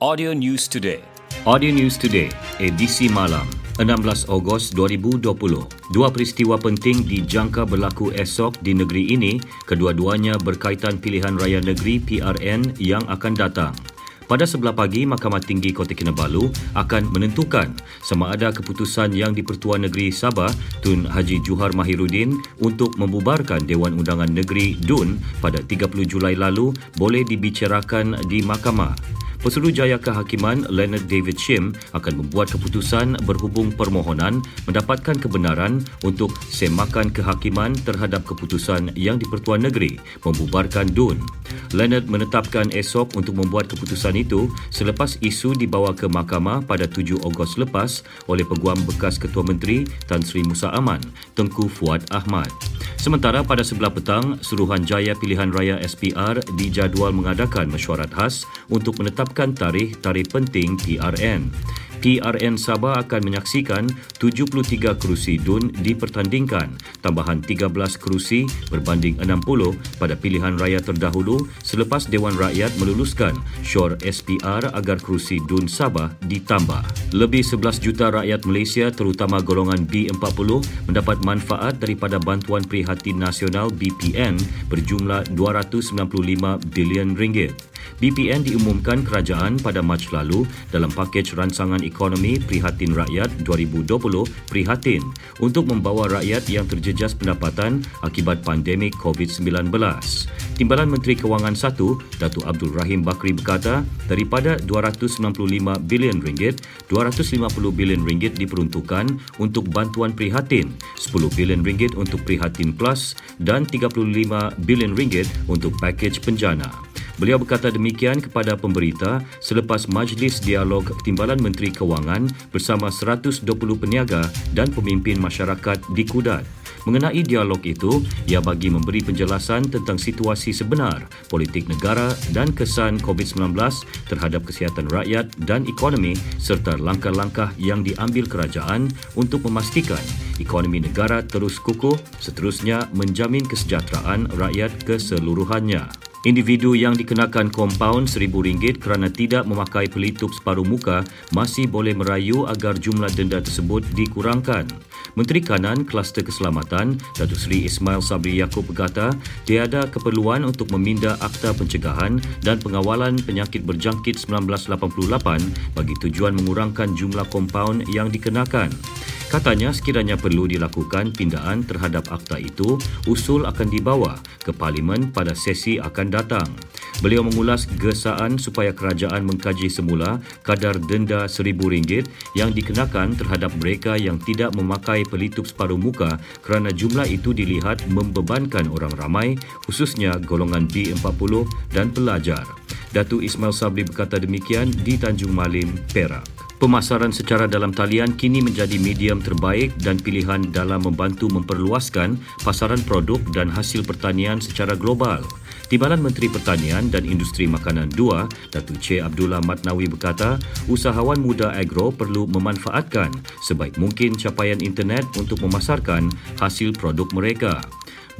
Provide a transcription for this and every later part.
Audio News Today. Audio News Today, edisi malam, 16 Ogos 2020. Dua peristiwa penting dijangka berlaku esok di negeri ini, kedua-duanya berkaitan pilihan raya negeri PRN yang akan datang. Pada sebelah pagi, Mahkamah Tinggi Kota Kinabalu akan menentukan sama ada keputusan yang di-Pertuan Negeri Sabah Tun Haji Juhar Mahiruddin untuk membubarkan Dewan Undangan Negeri DUN pada 30 Julai lalu boleh dibicarakan di mahkamah. Pesuruhjaya Kehakiman Leonard David Shim akan membuat keputusan berhubung permohonan mendapatkan kebenaran untuk semakan kehakiman terhadap keputusan yang di-Pertuan Negeri membubarkan DUN. Leonard menetapkan esok untuk membuat keputusan itu selepas isu dibawa ke mahkamah pada 7 Ogos lepas oleh Peguam Bekas Ketua Menteri Tan Sri Musa Aman, Tengku Fuad Ahmad. Sementara pada sebelah petang, Suruhanjaya Pilihan Raya SPR dijadual mengadakan mesyuarat khas untuk menetapkan tarikh-tarikh penting PRN. PRN Sabah akan menyaksikan 73 kerusi DUN dipertandingkan, tambahan 13 kerusi berbanding 60 pada pilihan raya terdahulu selepas Dewan Rakyat meluluskan syur SPR agar kerusi DUN Sabah ditambah. Lebih 11 juta rakyat Malaysia terutama golongan B40 mendapat manfaat daripada bantuan prihatin nasional BPN berjumlah 295 bilion ringgit. BPN diumumkan kerajaan pada Mac lalu dalam pakej rancangan ekonomi Prihatin Rakyat 2020 Prihatin untuk membawa rakyat yang terjejas pendapatan akibat pandemik COVID-19. Timbalan Menteri Kewangan 1, Datuk Abdul Rahim Bakri berkata, daripada 295 bilion ringgit, 250 bilion ringgit diperuntukkan untuk bantuan prihatin, 10 bilion ringgit untuk prihatin plus dan 35 bilion ringgit untuk pakej penjana. Beliau berkata demikian kepada pemberita selepas Majlis Dialog Timbalan Menteri Kewangan bersama 120 peniaga dan pemimpin masyarakat di Kudat. Mengenai dialog itu, ia bagi memberi penjelasan tentang situasi sebenar politik negara dan kesan COVID-19 terhadap kesihatan rakyat dan ekonomi serta langkah-langkah yang diambil kerajaan untuk memastikan ekonomi negara terus kukuh seterusnya menjamin kesejahteraan rakyat keseluruhannya. Individu yang dikenakan kompaun RM1,000 kerana tidak memakai pelitup separuh muka masih boleh merayu agar jumlah denda tersebut dikurangkan. Menteri Kanan Kluster Keselamatan, Datuk Seri Ismail Sabri Yaakob berkata, tiada keperluan untuk meminda Akta Pencegahan dan Pengawalan Penyakit Berjangkit 1988 bagi tujuan mengurangkan jumlah kompaun yang dikenakan. Katanya sekiranya perlu dilakukan pindaan terhadap akta itu, usul akan dibawa ke Parlimen pada sesi akan datang. Beliau mengulas gesaan supaya kerajaan mengkaji semula kadar denda RM1,000 yang dikenakan terhadap mereka yang tidak memakai pelitup separuh muka kerana jumlah itu dilihat membebankan orang ramai, khususnya golongan B40 dan pelajar. Datu Ismail Sabri berkata demikian di Tanjung Malim, Perak. Pemasaran secara dalam talian kini menjadi medium terbaik dan pilihan dalam membantu memperluaskan pasaran produk dan hasil pertanian secara global. Timbalan Menteri Pertanian dan Industri Makanan 2, Datuk Che Abdullah Matnawi berkata, usahawan muda agro perlu memanfaatkan sebaik mungkin capaian internet untuk memasarkan hasil produk mereka.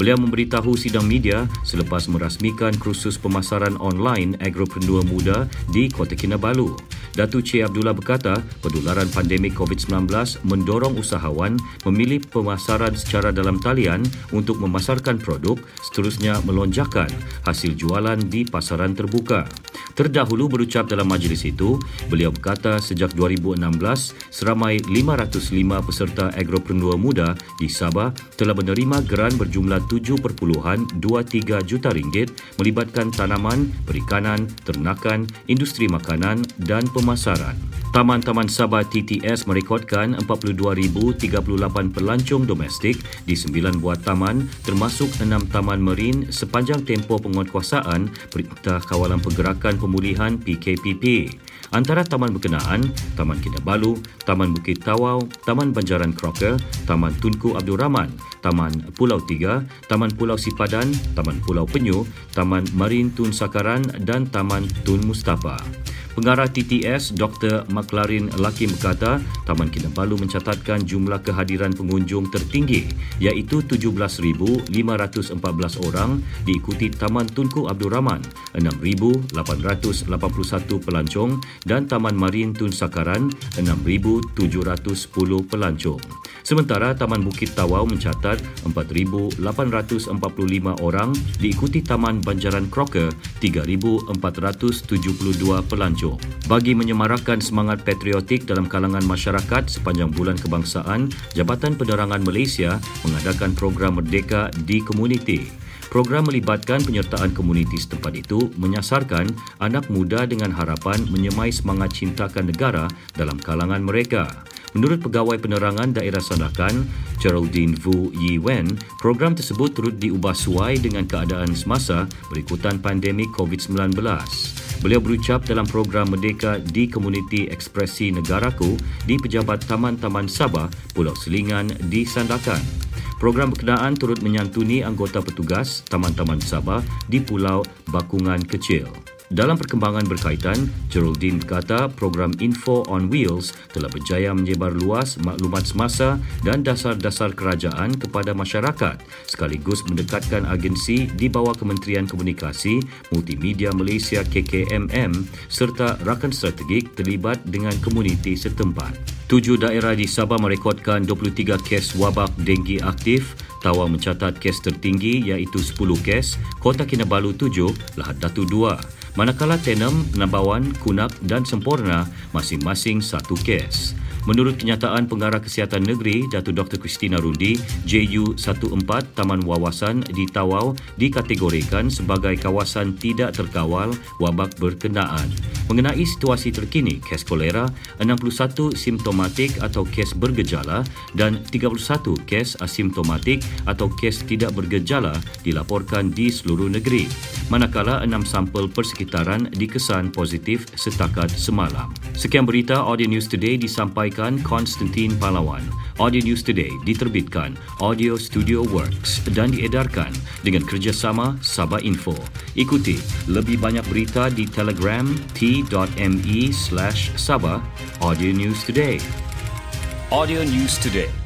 Beliau memberitahu sidang media selepas merasmikan kursus pemasaran online agropreneur muda di Kota Kinabalu. Datu Che Abdullah berkata, pendularan pandemik COVID-19 mendorong usahawan memilih pemasaran secara dalam talian untuk memasarkan produk, seterusnya melonjakkan hasil jualan di pasaran terbuka. Terdahulu berucap dalam majlis itu, beliau berkata sejak 2016, seramai 505 peserta agropreneur muda di Sabah telah menerima geran berjumlah 7.23 juta ringgit melibatkan tanaman, perikanan, ternakan, industri makanan dan pemasaran. Taman-Taman Sabah TTS merekodkan 42,038 pelancong domestik di 9 buah taman termasuk 6 taman marin sepanjang tempoh penguatkuasaan Perintah Kawalan Pergerakan Pemulihan PKPP. Antara taman berkenaan, Taman Kinabalu, Taman Bukit Tawau, Taman Banjaran Crocker, Taman Tunku Abdul Rahman, Taman Pulau Tiga, Taman Pulau Sipadan, Taman Pulau Penyu, Taman Marin Tun Sakaran dan Taman Tun Mustafa. Pengarah TTS Dr. Maklarin Lakim berkata Taman Kinabalu mencatatkan jumlah kehadiran pengunjung tertinggi iaitu 17,514 orang diikuti Taman Tunku Abdul Rahman 6,881 pelancong dan Taman Marin Tun Sakaran 6,710 pelancong. Sementara Taman Bukit Tawau mencatat 4,845 orang diikuti Taman Banjaran Crocker 3,472 pelancong. Bagi menyemarakan semangat patriotik dalam kalangan masyarakat sepanjang bulan kebangsaan, Jabatan Penerangan Malaysia mengadakan program Merdeka di komuniti. Program melibatkan penyertaan komuniti setempat itu menyasarkan anak muda dengan harapan menyemai semangat cintakan negara dalam kalangan mereka. Menurut Pegawai Penerangan Daerah Sandakan, Geraldine Vu Yi Wen, program tersebut turut diubah suai dengan keadaan semasa berikutan pandemik COVID-19. Beliau berucap dalam program Merdeka di Komuniti Ekspresi Negaraku di Pejabat Taman-Taman Sabah, Pulau Selingan di Sandakan. Program berkenaan turut menyantuni anggota petugas Taman-Taman Sabah di Pulau Bakungan Kecil. Dalam perkembangan berkaitan, Geraldine berkata program Info on Wheels telah berjaya menyebar luas maklumat semasa dan dasar-dasar kerajaan kepada masyarakat sekaligus mendekatkan agensi di bawah Kementerian Komunikasi Multimedia Malaysia KKMM serta rakan strategik terlibat dengan komuniti setempat. Tujuh daerah di Sabah merekodkan 23 kes wabak denggi aktif. Tawau mencatat kes tertinggi iaitu 10 kes, Kota Kinabalu 7, Lahad Datu 2 manakala Tenem, Nambawan, Kunak dan Sempurna masing-masing satu kes. Menurut kenyataan Pengarah Kesihatan Negeri, Datuk Dr. Christina Rundi, JU14 Taman Wawasan di Tawau dikategorikan sebagai kawasan tidak terkawal wabak berkenaan. Mengenai situasi terkini, kes kolera, 61 simptomatik atau kes bergejala dan 31 kes asimptomatik atau kes tidak bergejala dilaporkan di seluruh negeri. Manakala 6 sampel persekitaran dikesan positif setakat semalam. Sekian berita Audio News Today disampaikan Konstantin Palawan. Audio News Today diterbitkan Audio Studio Works dan diedarkan dengan kerjasama Sabah Info. Ikuti lebih banyak berita di Telegram t.me slash Sabah Audio News Today. Audio News Today